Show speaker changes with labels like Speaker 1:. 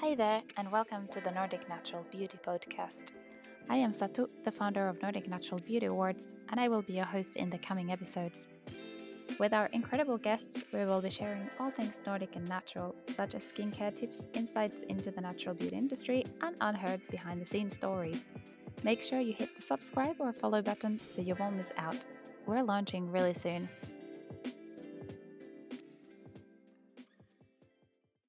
Speaker 1: Hi there, and welcome to the Nordic Natural Beauty Podcast. I am Satu, the founder of Nordic Natural Beauty Awards, and I will be your host in the coming episodes. With our incredible guests, we will be sharing all things Nordic and natural, such as skincare tips, insights into the natural beauty industry, and unheard behind the scenes stories. Make sure you hit the subscribe or follow button so you won't miss out. We're launching really soon.